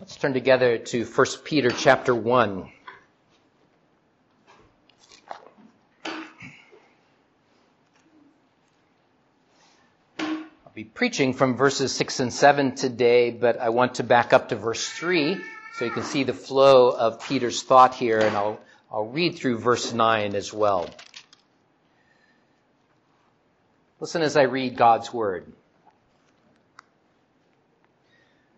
Let's turn together to 1 Peter chapter 1. I'll be preaching from verses 6 and 7 today, but I want to back up to verse 3 so you can see the flow of Peter's thought here, and I'll, I'll read through verse 9 as well. Listen as I read God's word.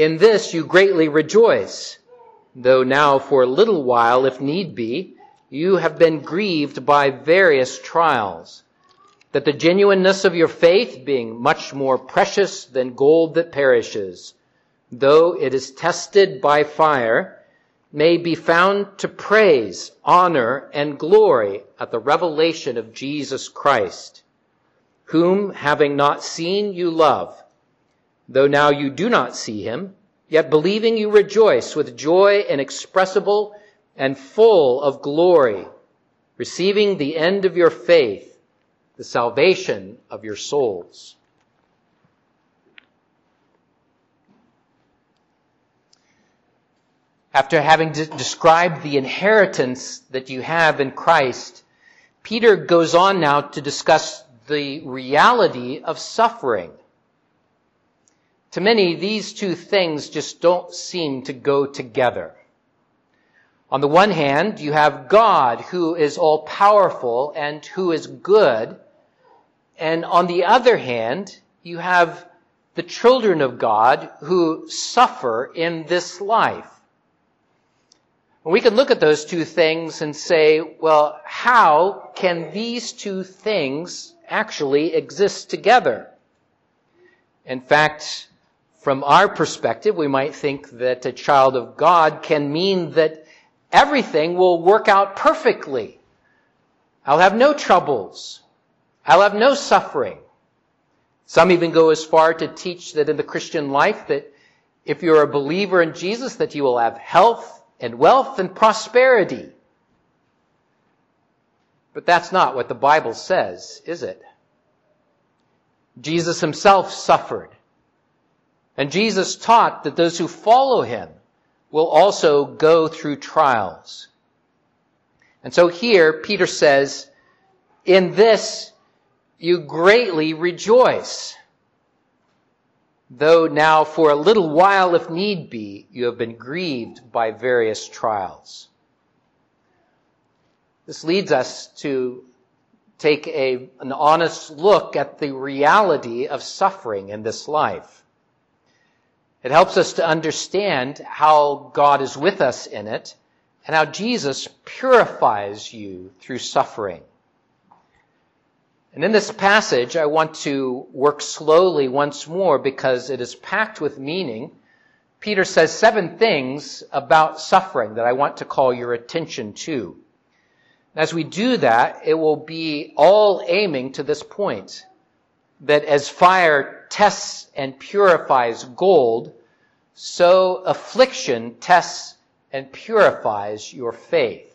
In this you greatly rejoice, though now for a little while, if need be, you have been grieved by various trials, that the genuineness of your faith, being much more precious than gold that perishes, though it is tested by fire, may be found to praise, honor, and glory at the revelation of Jesus Christ, whom, having not seen, you love Though now you do not see him, yet believing you rejoice with joy inexpressible and full of glory, receiving the end of your faith, the salvation of your souls. After having de- described the inheritance that you have in Christ, Peter goes on now to discuss the reality of suffering. To many, these two things just don't seem to go together. On the one hand, you have God who is all powerful and who is good. And on the other hand, you have the children of God who suffer in this life. We can look at those two things and say, well, how can these two things actually exist together? In fact, from our perspective, we might think that a child of God can mean that everything will work out perfectly. I'll have no troubles. I'll have no suffering. Some even go as far to teach that in the Christian life that if you're a believer in Jesus, that you will have health and wealth and prosperity. But that's not what the Bible says, is it? Jesus himself suffered. And Jesus taught that those who follow him will also go through trials. And so here, Peter says, in this you greatly rejoice. Though now for a little while, if need be, you have been grieved by various trials. This leads us to take a, an honest look at the reality of suffering in this life. It helps us to understand how God is with us in it and how Jesus purifies you through suffering. And in this passage, I want to work slowly once more because it is packed with meaning. Peter says seven things about suffering that I want to call your attention to. And As we do that, it will be all aiming to this point that as fire tests and purifies gold, so affliction tests and purifies your faith.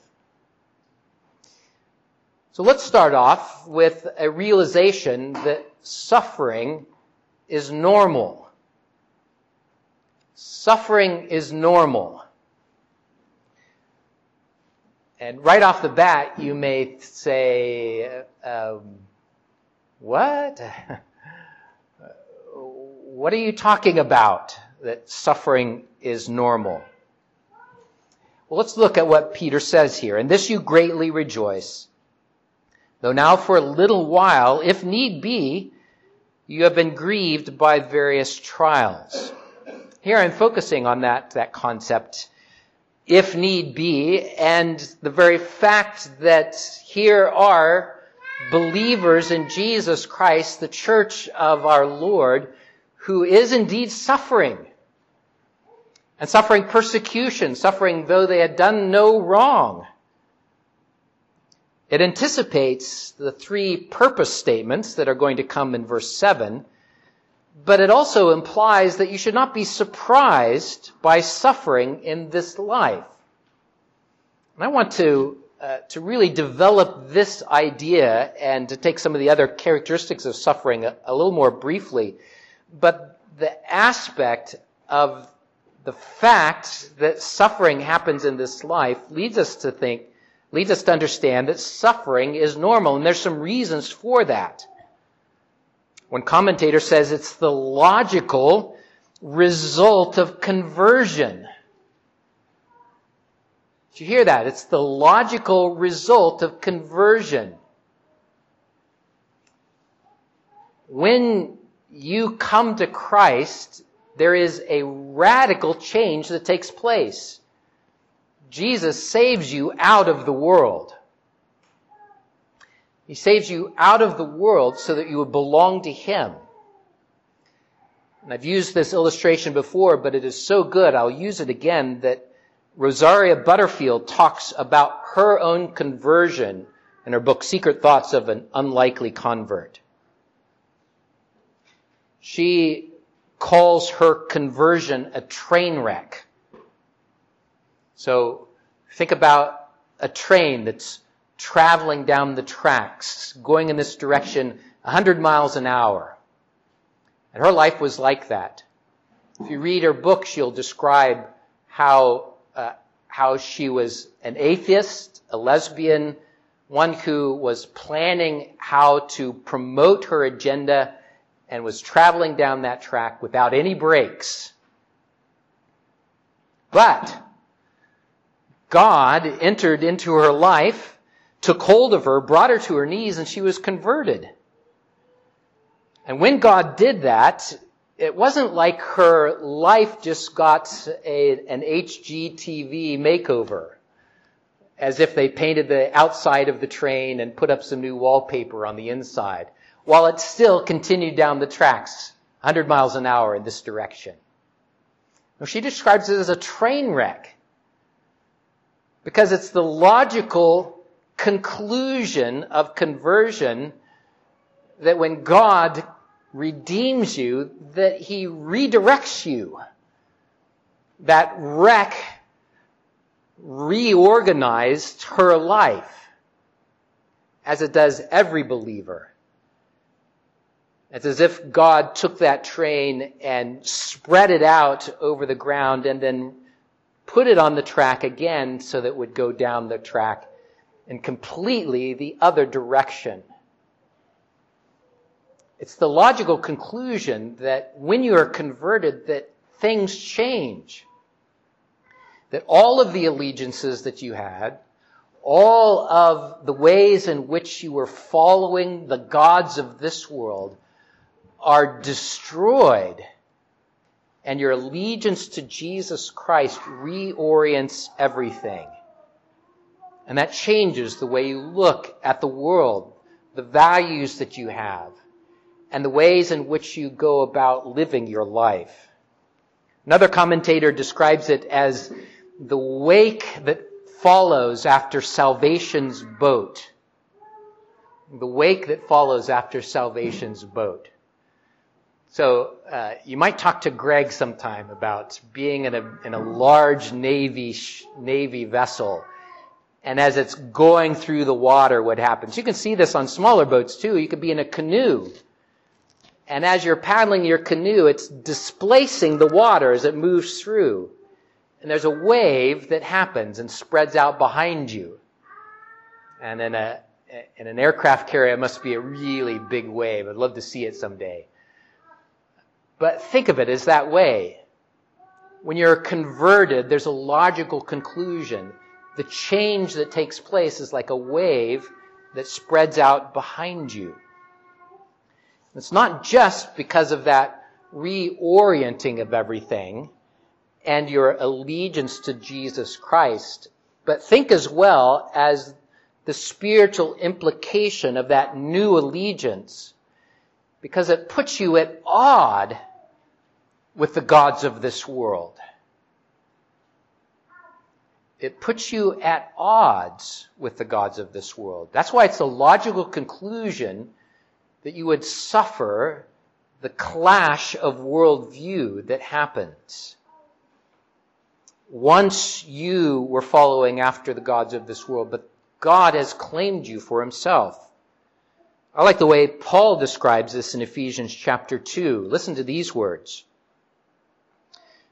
So let's start off with a realization that suffering is normal. Suffering is normal. And right off the bat, you may say, um, what? what are you talking about? That suffering is normal. Well, let's look at what Peter says here. In this you greatly rejoice, though now for a little while, if need be, you have been grieved by various trials. Here I'm focusing on that, that concept, if need be, and the very fact that here are believers in Jesus Christ, the church of our Lord, who is indeed suffering. and suffering persecution, suffering though they had done no wrong. It anticipates the three purpose statements that are going to come in verse 7, but it also implies that you should not be surprised by suffering in this life. And I want to, uh, to really develop this idea and to take some of the other characteristics of suffering a, a little more briefly. But the aspect of the fact that suffering happens in this life leads us to think, leads us to understand that suffering is normal, and there's some reasons for that. One commentator says it's the logical result of conversion. Did you hear that? It's the logical result of conversion. When you come to Christ, there is a radical change that takes place. Jesus saves you out of the world. He saves you out of the world so that you would belong to Him. And I've used this illustration before, but it is so good, I'll use it again, that Rosaria Butterfield talks about her own conversion in her book, Secret Thoughts of an Unlikely Convert. She calls her conversion a train wreck. So think about a train that's traveling down the tracks, going in this direction 100 miles an hour. And her life was like that. If you read her book, she'll describe how, uh, how she was an atheist, a lesbian, one who was planning how to promote her agenda and was traveling down that track without any brakes. But God entered into her life, took hold of her, brought her to her knees, and she was converted. And when God did that, it wasn't like her life just got a, an HGTV makeover, as if they painted the outside of the train and put up some new wallpaper on the inside while it still continued down the tracks 100 miles an hour in this direction. Now, she describes it as a train wreck because it's the logical conclusion of conversion that when God redeems you, that he redirects you. That wreck reorganized her life as it does every believer. It's as if God took that train and spread it out over the ground and then put it on the track again so that it would go down the track in completely the other direction. It's the logical conclusion that when you are converted that things change. That all of the allegiances that you had, all of the ways in which you were following the gods of this world are destroyed and your allegiance to Jesus Christ reorients everything. And that changes the way you look at the world, the values that you have, and the ways in which you go about living your life. Another commentator describes it as the wake that follows after salvation's boat. The wake that follows after salvation's boat. So uh, you might talk to Greg sometime about being in a in a large navy navy vessel, and as it's going through the water, what happens? You can see this on smaller boats too. You could be in a canoe, and as you're paddling your canoe, it's displacing the water as it moves through, and there's a wave that happens and spreads out behind you, and in a in an aircraft carrier, it must be a really big wave. I'd love to see it someday. But think of it as that way. When you're converted, there's a logical conclusion. The change that takes place is like a wave that spreads out behind you. It's not just because of that reorienting of everything and your allegiance to Jesus Christ, but think as well as the spiritual implication of that new allegiance because it puts you at odd with the gods of this world. it puts you at odds with the gods of this world. That's why it's a logical conclusion that you would suffer the clash of worldview that happens. Once you were following after the gods of this world, but God has claimed you for himself. I like the way Paul describes this in Ephesians chapter 2. Listen to these words.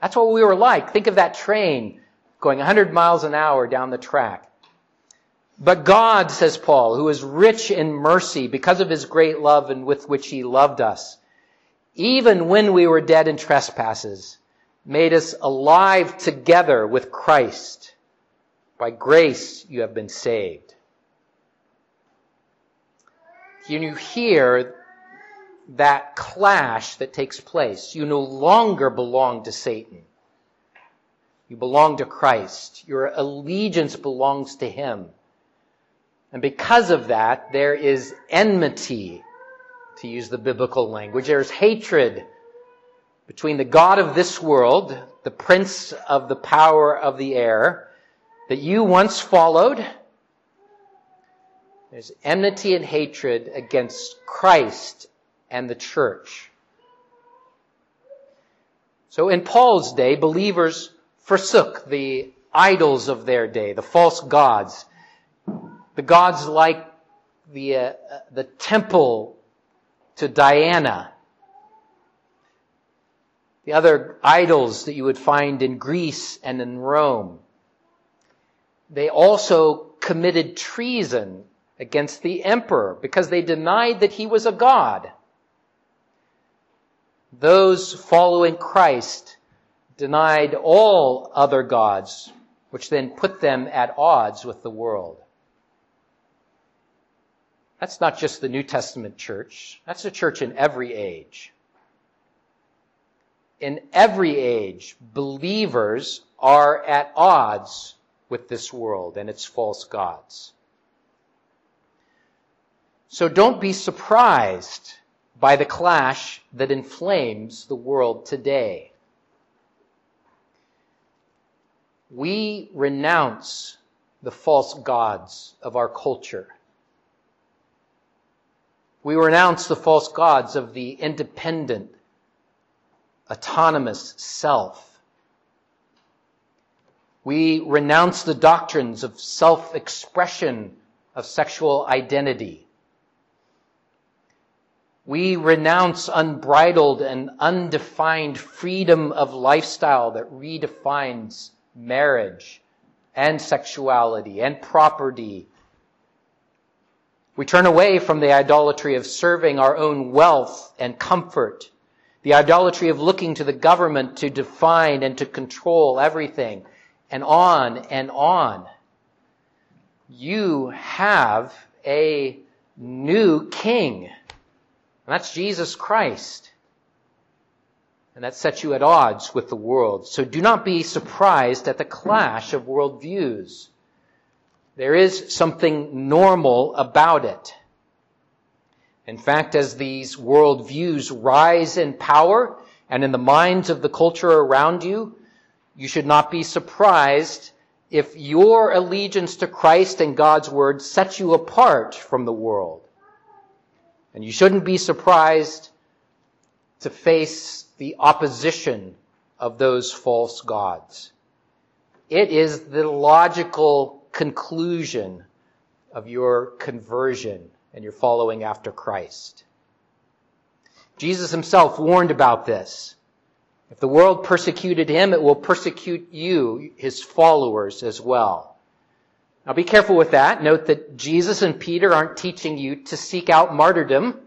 That's what we were like. Think of that train going 100 miles an hour down the track. But God, says Paul, who is rich in mercy because of his great love and with which he loved us, even when we were dead in trespasses, made us alive together with Christ. By grace you have been saved. Can You hear that clash that takes place. You no longer belong to Satan. You belong to Christ. Your allegiance belongs to Him. And because of that, there is enmity, to use the biblical language. There's hatred between the God of this world, the prince of the power of the air, that you once followed. There's enmity and hatred against Christ and the church. So in Paul's day, believers forsook the idols of their day, the false gods, the gods like the, uh, the temple to Diana, the other idols that you would find in Greece and in Rome. They also committed treason against the emperor because they denied that he was a god. Those following Christ denied all other gods, which then put them at odds with the world. That's not just the New Testament church. That's a church in every age. In every age, believers are at odds with this world and its false gods. So don't be surprised by the clash that inflames the world today. We renounce the false gods of our culture. We renounce the false gods of the independent, autonomous self. We renounce the doctrines of self-expression of sexual identity. We renounce unbridled and undefined freedom of lifestyle that redefines marriage and sexuality and property. We turn away from the idolatry of serving our own wealth and comfort, the idolatry of looking to the government to define and to control everything, and on and on. You have a new king. And that's Jesus Christ. And that sets you at odds with the world. So do not be surprised at the clash of worldviews. There is something normal about it. In fact, as these worldviews rise in power and in the minds of the culture around you, you should not be surprised if your allegiance to Christ and God's Word sets you apart from the world. And you shouldn't be surprised to face the opposition of those false gods. It is the logical conclusion of your conversion and your following after Christ. Jesus himself warned about this. If the world persecuted him, it will persecute you, his followers, as well. Now be careful with that. Note that Jesus and Peter aren't teaching you to seek out martyrdom.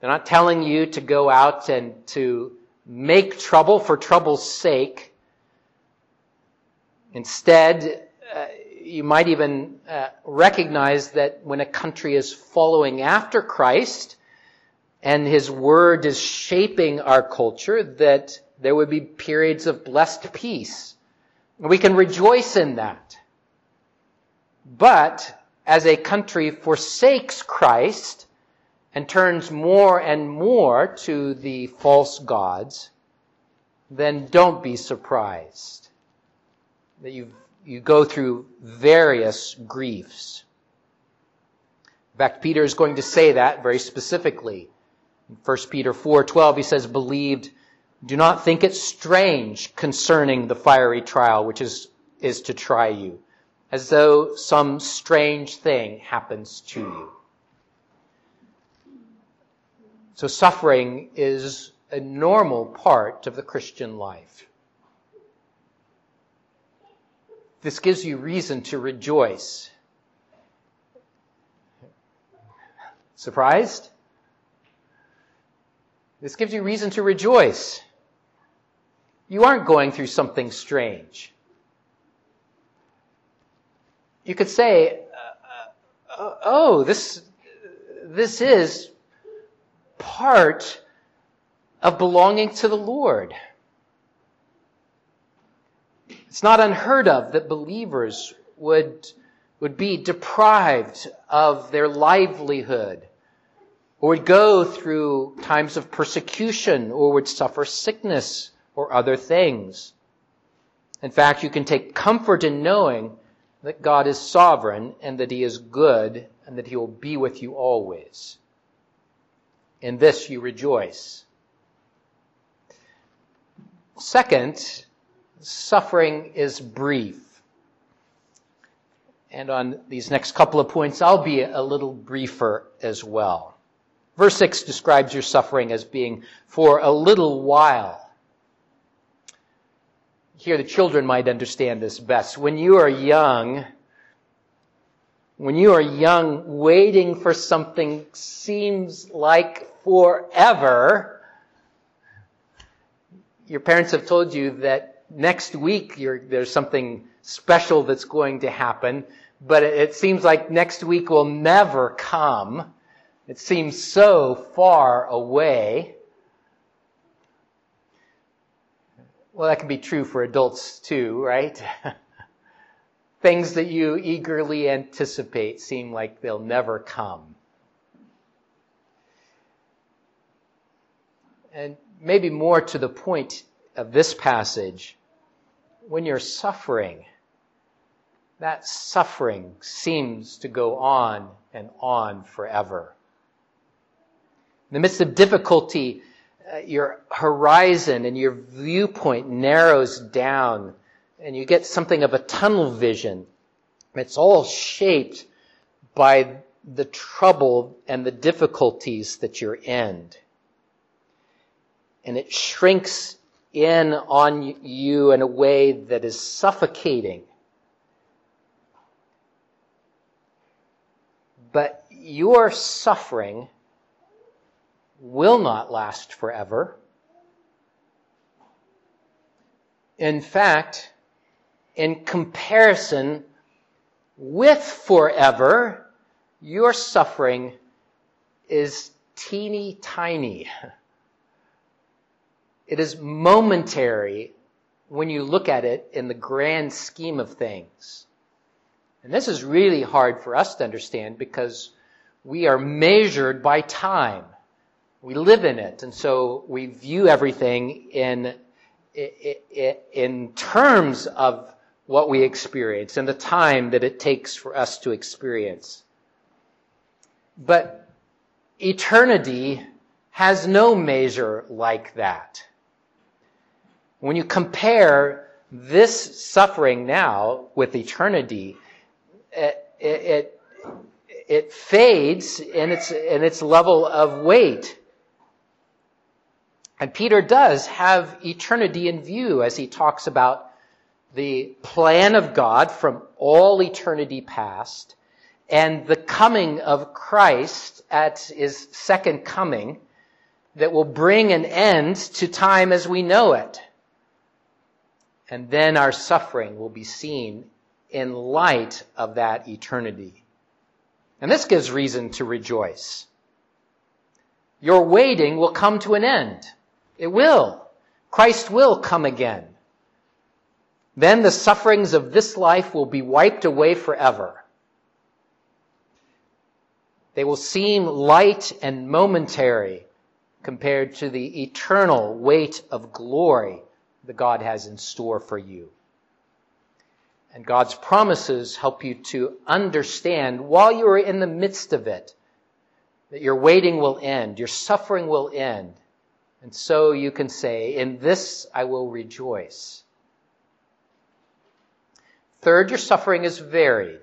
They're not telling you to go out and to make trouble for trouble's sake. Instead, uh, you might even uh, recognize that when a country is following after Christ and his word is shaping our culture, that there would be periods of blessed peace. We can rejoice in that. But as a country forsakes Christ and turns more and more to the false gods, then don't be surprised that you you go through various griefs. In fact, Peter is going to say that very specifically. In 1 Peter 4:12 he says believed do not think it strange concerning the fiery trial which is is to try you as though some strange thing happens to you. So suffering is a normal part of the Christian life. This gives you reason to rejoice. Surprised? This gives you reason to rejoice. You aren't going through something strange. You could say, uh, uh, oh, this, this is part of belonging to the Lord. It's not unheard of that believers would, would be deprived of their livelihood or would go through times of persecution or would suffer sickness or other things. In fact, you can take comfort in knowing that God is sovereign and that He is good and that He will be with you always. In this you rejoice. Second, suffering is brief. And on these next couple of points, I'll be a little briefer as well. Verse 6 describes your suffering as being for a little while. Here, the children might understand this best. When you are young, when you are young, waiting for something seems like forever. Your parents have told you that next week there's something special that's going to happen, but it, seems like next week will never come. It seems so far away. Well, that can be true for adults too, right? Things that you eagerly anticipate seem like they'll never come. And maybe more to the point of this passage, when you're suffering, that suffering seems to go on and on forever. In the midst of difficulty, Uh, your horizon and your viewpoint narrows down and you get something of a tunnel vision. It's all shaped by the trouble and the difficulties that you're in. And it shrinks in on you in a way that is suffocating. But your suffering will not last forever. In fact, in comparison with forever, your suffering is teeny tiny. It is momentary when you look at it in the grand scheme of things. And this is really hard for us to understand because we are measured by time. We live in it, and so we view everything in, in terms of what we experience and the time that it takes for us to experience. But eternity has no measure like that. When you compare this suffering now with eternity, it, it, it fades in its, in its level of weight. And Peter does have eternity in view as he talks about the plan of God from all eternity past and the coming of Christ at his second coming that will bring an end to time as we know it. And then our suffering will be seen in light of that eternity. And this gives reason to rejoice. Your waiting will come to an end. It will. Christ will come again. Then the sufferings of this life will be wiped away forever. They will seem light and momentary compared to the eternal weight of glory that God has in store for you. And God's promises help you to understand while you are in the midst of it that your waiting will end, your suffering will end. And so you can say, in this I will rejoice. Third, your suffering is varied.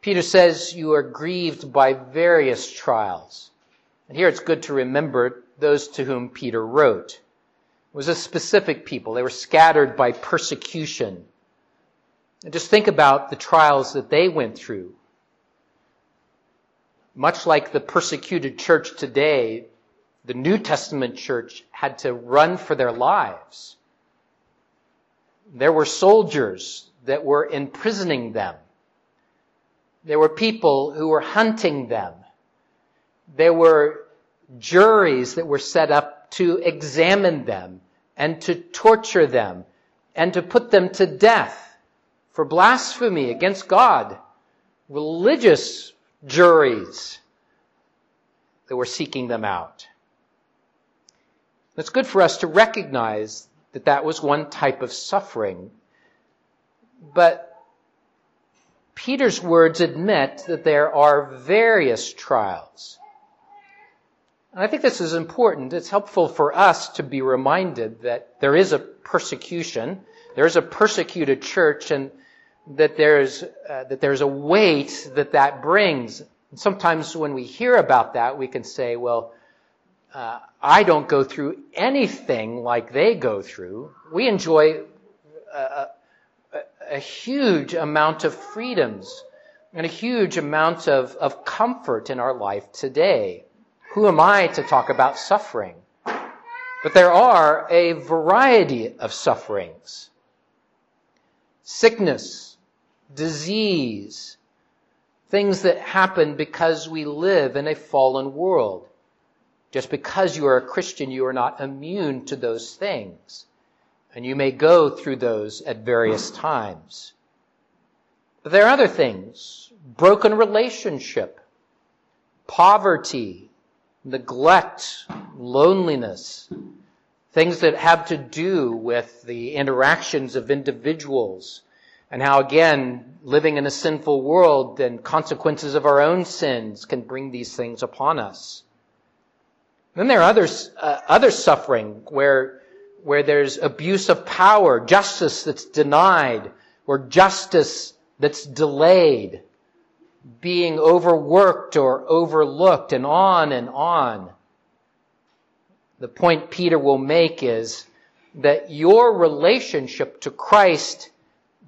Peter says you are grieved by various trials. And here it's good to remember those to whom Peter wrote. It was a specific people. They were scattered by persecution. And just think about the trials that they went through. Much like the persecuted church today, the New Testament church had to run for their lives. There were soldiers that were imprisoning them. There were people who were hunting them. There were juries that were set up to examine them and to torture them and to put them to death for blasphemy against God. Religious juries that were seeking them out. It's good for us to recognize that that was one type of suffering. But Peter's words admit that there are various trials. And I think this is important. It's helpful for us to be reminded that there is a persecution, there is a persecuted church, and that there's uh, that there's a weight that that brings. And sometimes when we hear about that, we can say, "Well, uh, I don't go through anything like they go through. We enjoy a, a, a huge amount of freedoms and a huge amount of, of comfort in our life today." Who am I to talk about suffering? But there are a variety of sufferings. Sickness, disease, things that happen because we live in a fallen world. Just because you are a Christian, you are not immune to those things. And you may go through those at various times. But there are other things. Broken relationship, poverty, neglect, loneliness, things that have to do with the interactions of individuals and how again, living in a sinful world and consequences of our own sins can bring these things upon us. Then there are others, uh, other suffering where, where there's abuse of power, justice that's denied, or justice that's delayed being overworked or overlooked and on and on. The point Peter will make is that your relationship to Christ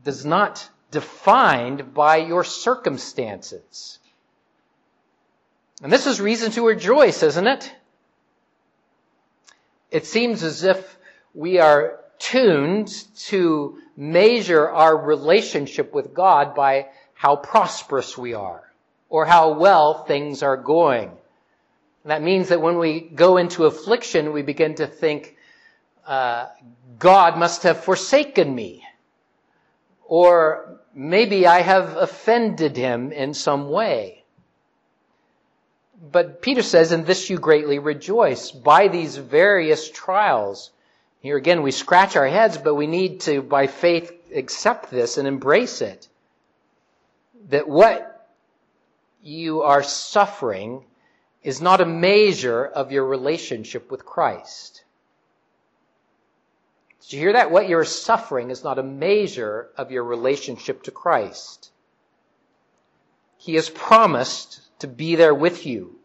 does not defined by your circumstances. And this is reason to rejoice, isn't it? It seems as if we are tuned to measure our relationship with God by how prosperous we are or how well things are going. that means that when we go into affliction, we begin to think, uh, God must have forsaken me. Or maybe I have offended him in some way. But Peter says, in this you greatly rejoice by these various trials. Here again, we scratch our heads, but we need to, by faith, accept this and embrace it that what you are suffering is not a measure of your relationship with Christ. Did you hear that? What you're suffering is not a measure of your relationship to Christ. He has promised to be there with you.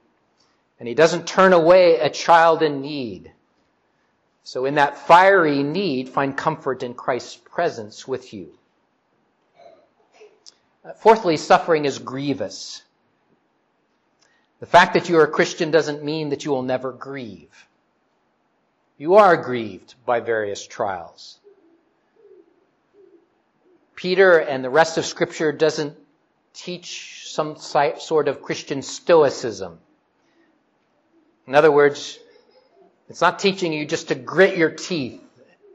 And he doesn't turn away a child in need. So in that fiery need, find comfort in Christ's presence with you. Uh, fourthly, suffering is grievous. The fact that you are a Christian doesn't mean that you will never grieve. You are grieved by various trials. Peter and the rest of scripture doesn't teach some sort of Christian stoicism. In other words, it's not teaching you just to grit your teeth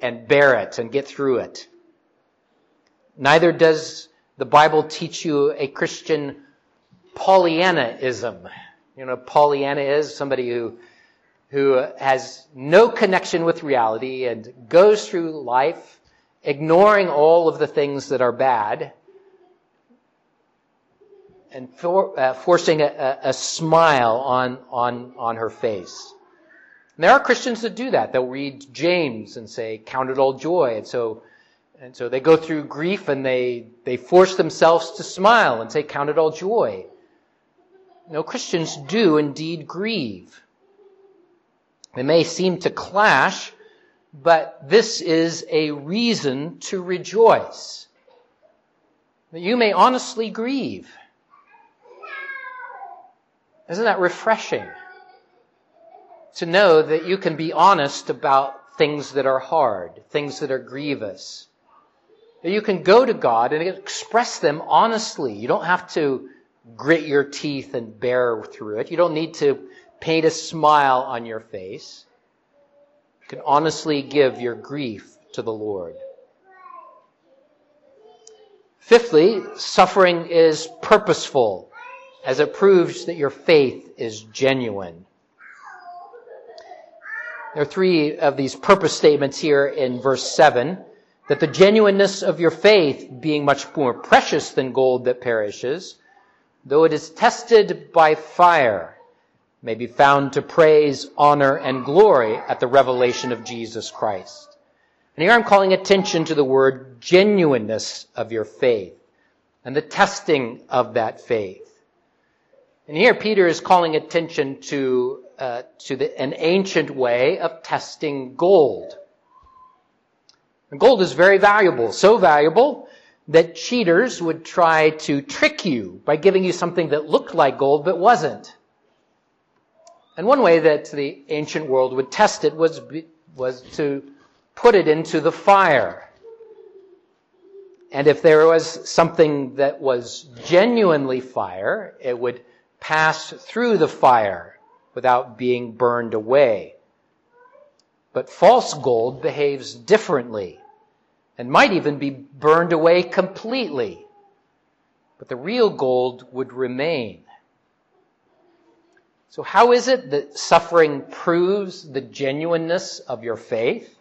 and bear it and get through it. Neither does the Bible teach you a Christian Pollyannaism. You know, Pollyanna is somebody who, who has no connection with reality and goes through life ignoring all of the things that are bad and for, uh, forcing a, a, smile on, on, on her face. And there are Christians that do that. They'll read James and say, count it all joy. And so, and so they go through grief and they, they force themselves to smile and say, count it all joy. No, Christians do indeed grieve. They may seem to clash, but this is a reason to rejoice. That you may honestly grieve. Isn't that refreshing? To know that you can be honest about things that are hard, things that are grievous. That you can go to God and express them honestly. You don't have to grit your teeth and bear through it. You don't need to paint a smile on your face. You can honestly give your grief to the Lord. Fifthly, suffering is purposeful as it proves that your faith is genuine. There are three of these purpose statements here in verse 7 that the genuineness of your faith, being much more precious than gold that perishes, though it is tested by fire, may be found to praise, honor, and glory at the revelation of Jesus Christ. And here I'm calling attention to the word genuineness of your faith and the testing of that faith. And here Peter is calling attention to, uh, to the, an ancient way of testing gold. And gold is very valuable, so valuable that cheaters would try to trick you by giving you something that looked like gold but wasn't. And one way that the ancient world would test it was, was to put it into the fire. And if there was something that was genuinely fire, it would pass through the fire without being burned away. But false gold behaves differently and might even be burned away completely. But the real gold would remain. So how is it that suffering proves the genuineness of your faith?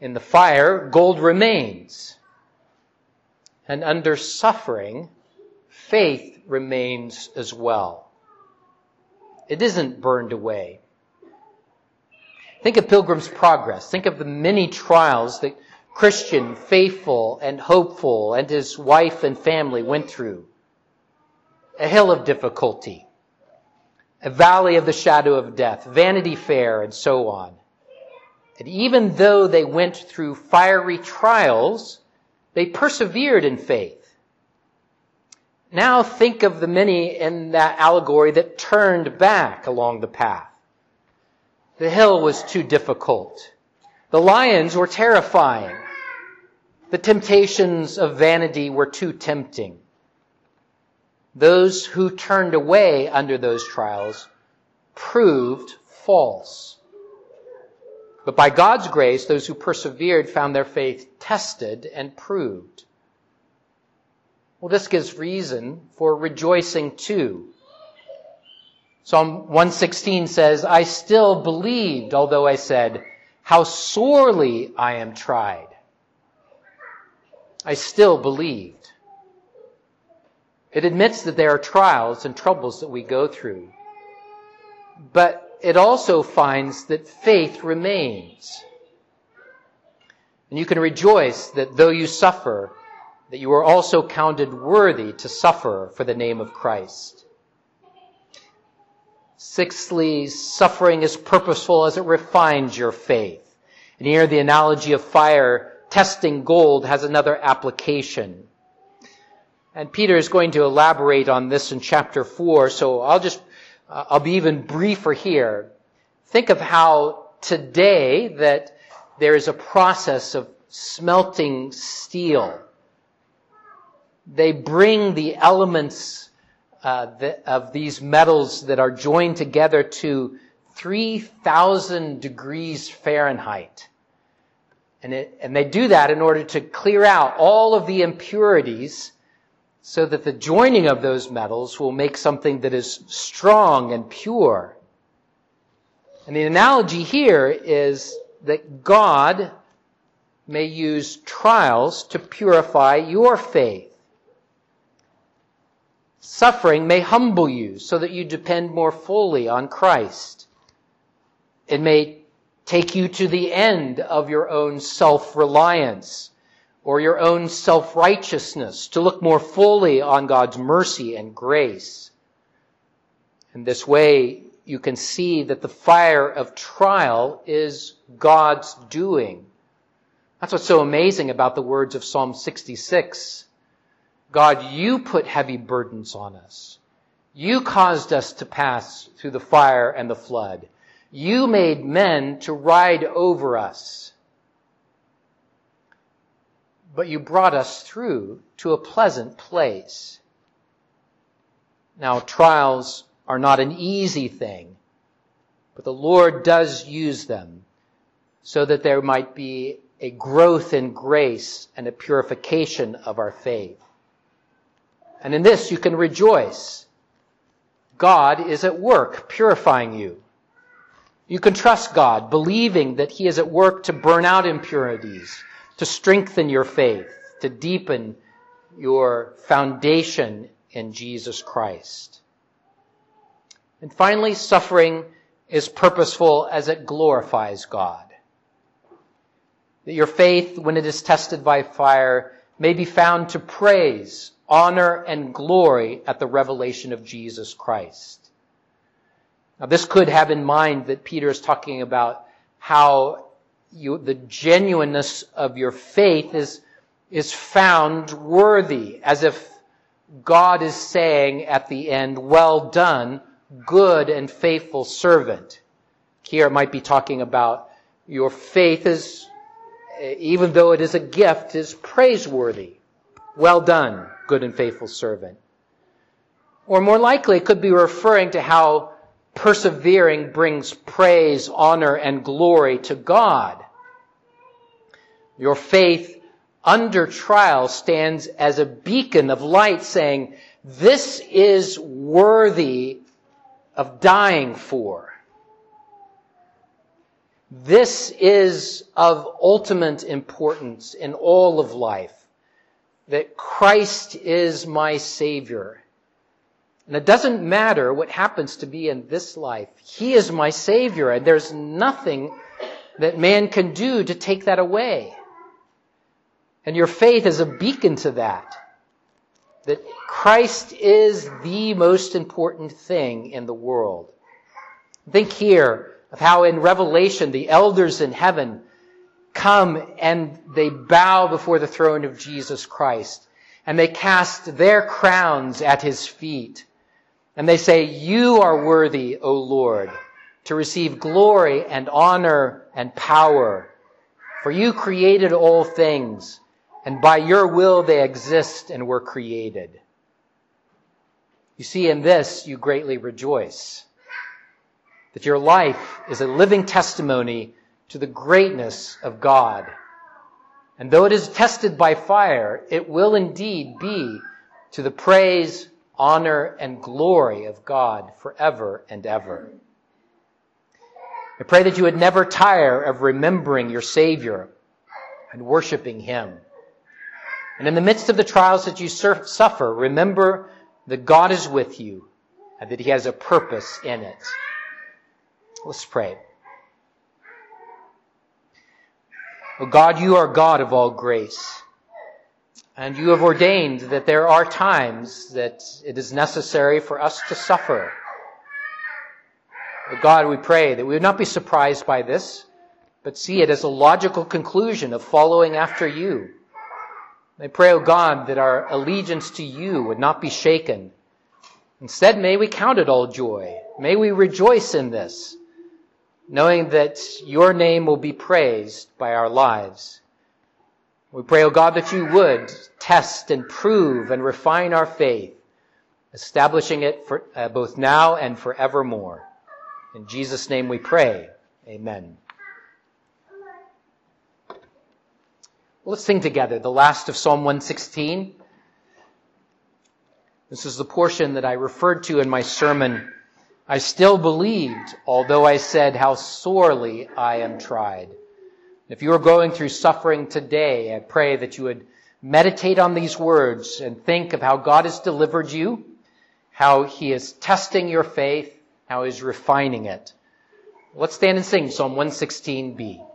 In the fire, gold remains. And under suffering, faith remains as well. It isn't burned away. Think of Pilgrim's Progress. Think of the many trials that Christian, faithful, and hopeful, and his wife and family went through. A hill of difficulty, a valley of the shadow of death, Vanity Fair, and so on. And even though they went through fiery trials, they persevered in faith. Now think of the many in that allegory that turned back along the path. The hill was too difficult. The lions were terrifying. The temptations of vanity were too tempting. Those who turned away under those trials proved false. But by God's grace, those who persevered found their faith tested and proved. Well, this gives reason for rejoicing too. Psalm 116 says, I still believed, although I said, how sorely I am tried. I still believed. It admits that there are trials and troubles that we go through. But it also finds that faith remains. And you can rejoice that though you suffer, that you are also counted worthy to suffer for the name of Christ. Sixthly, suffering is purposeful as it refines your faith. And here the analogy of fire testing gold has another application. And Peter is going to elaborate on this in chapter 4, so I'll just, uh, I'll be even briefer here. Think of how today that there is a process of smelting steel. They bring the elements uh, the, of these metals that are joined together to 3,000 degrees Fahrenheit. And, it, and they do that in order to clear out all of the impurities so that the joining of those metals will make something that is strong and pure. And the analogy here is that God may use trials to purify your faith. Suffering may humble you so that you depend more fully on Christ. It may take you to the end of your own self-reliance or your own self-righteousness to look more fully on God's mercy and grace. In this way, you can see that the fire of trial is God's doing. That's what's so amazing about the words of Psalm 66. God, you put heavy burdens on us. You caused us to pass through the fire and the flood. You made men to ride over us but you brought us through to a pleasant place. Now, trials are not an easy thing, but the Lord does use them so that there might be a growth in grace and a purification of our faith. And in this you can rejoice. God is at work purifying you. You can trust God, believing that He is at work to burn out impurities, to strengthen your faith, to deepen your foundation in Jesus Christ. And finally, suffering is purposeful as it glorifies God. That your faith, when it is tested by fire, may be found to praise, honor, and glory at the revelation of Jesus Christ. Now, this could have in mind that Peter is talking about how you, the genuineness of your faith is, is found worthy, as if God is saying at the end, well done, good and faithful servant. Here it might be talking about your faith is, even though it is a gift, is praiseworthy. Well done, good and faithful servant. Or more likely, it could be referring to how persevering brings praise, honor, and glory to God. Your faith under trial stands as a beacon of light saying, this is worthy of dying for. This is of ultimate importance in all of life. That Christ is my Savior. And it doesn't matter what happens to be in this life. He is my Savior and there's nothing that man can do to take that away. And your faith is a beacon to that. That Christ is the most important thing in the world. Think here of how in Revelation the elders in heaven come and they bow before the throne of Jesus Christ and they cast their crowns at his feet and they say, you are worthy, O Lord, to receive glory and honor and power for you created all things and by your will they exist and were created. You see, in this you greatly rejoice. That your life is a living testimony to the greatness of God. And though it is tested by fire, it will indeed be to the praise, honor, and glory of God forever and ever. I pray that you would never tire of remembering your Savior and worshiping Him. And in the midst of the trials that you suffer, remember that God is with you and that He has a purpose in it. Let's pray. Oh God, you are God of all grace. And you have ordained that there are times that it is necessary for us to suffer. Oh God, we pray that we would not be surprised by this, but see it as a logical conclusion of following after you. I pray, O oh God, that our allegiance to you would not be shaken. Instead, may we count it all joy. May we rejoice in this, knowing that your name will be praised by our lives. We pray, O oh God, that you would test and prove and refine our faith, establishing it for uh, both now and forevermore. In Jesus' name we pray. Amen. Well, let's sing together the last of Psalm 116. This is the portion that I referred to in my sermon. I still believed, although I said how sorely I am tried. If you are going through suffering today, I pray that you would meditate on these words and think of how God has delivered you, how he is testing your faith, how he's refining it. Let's stand and sing Psalm 116b.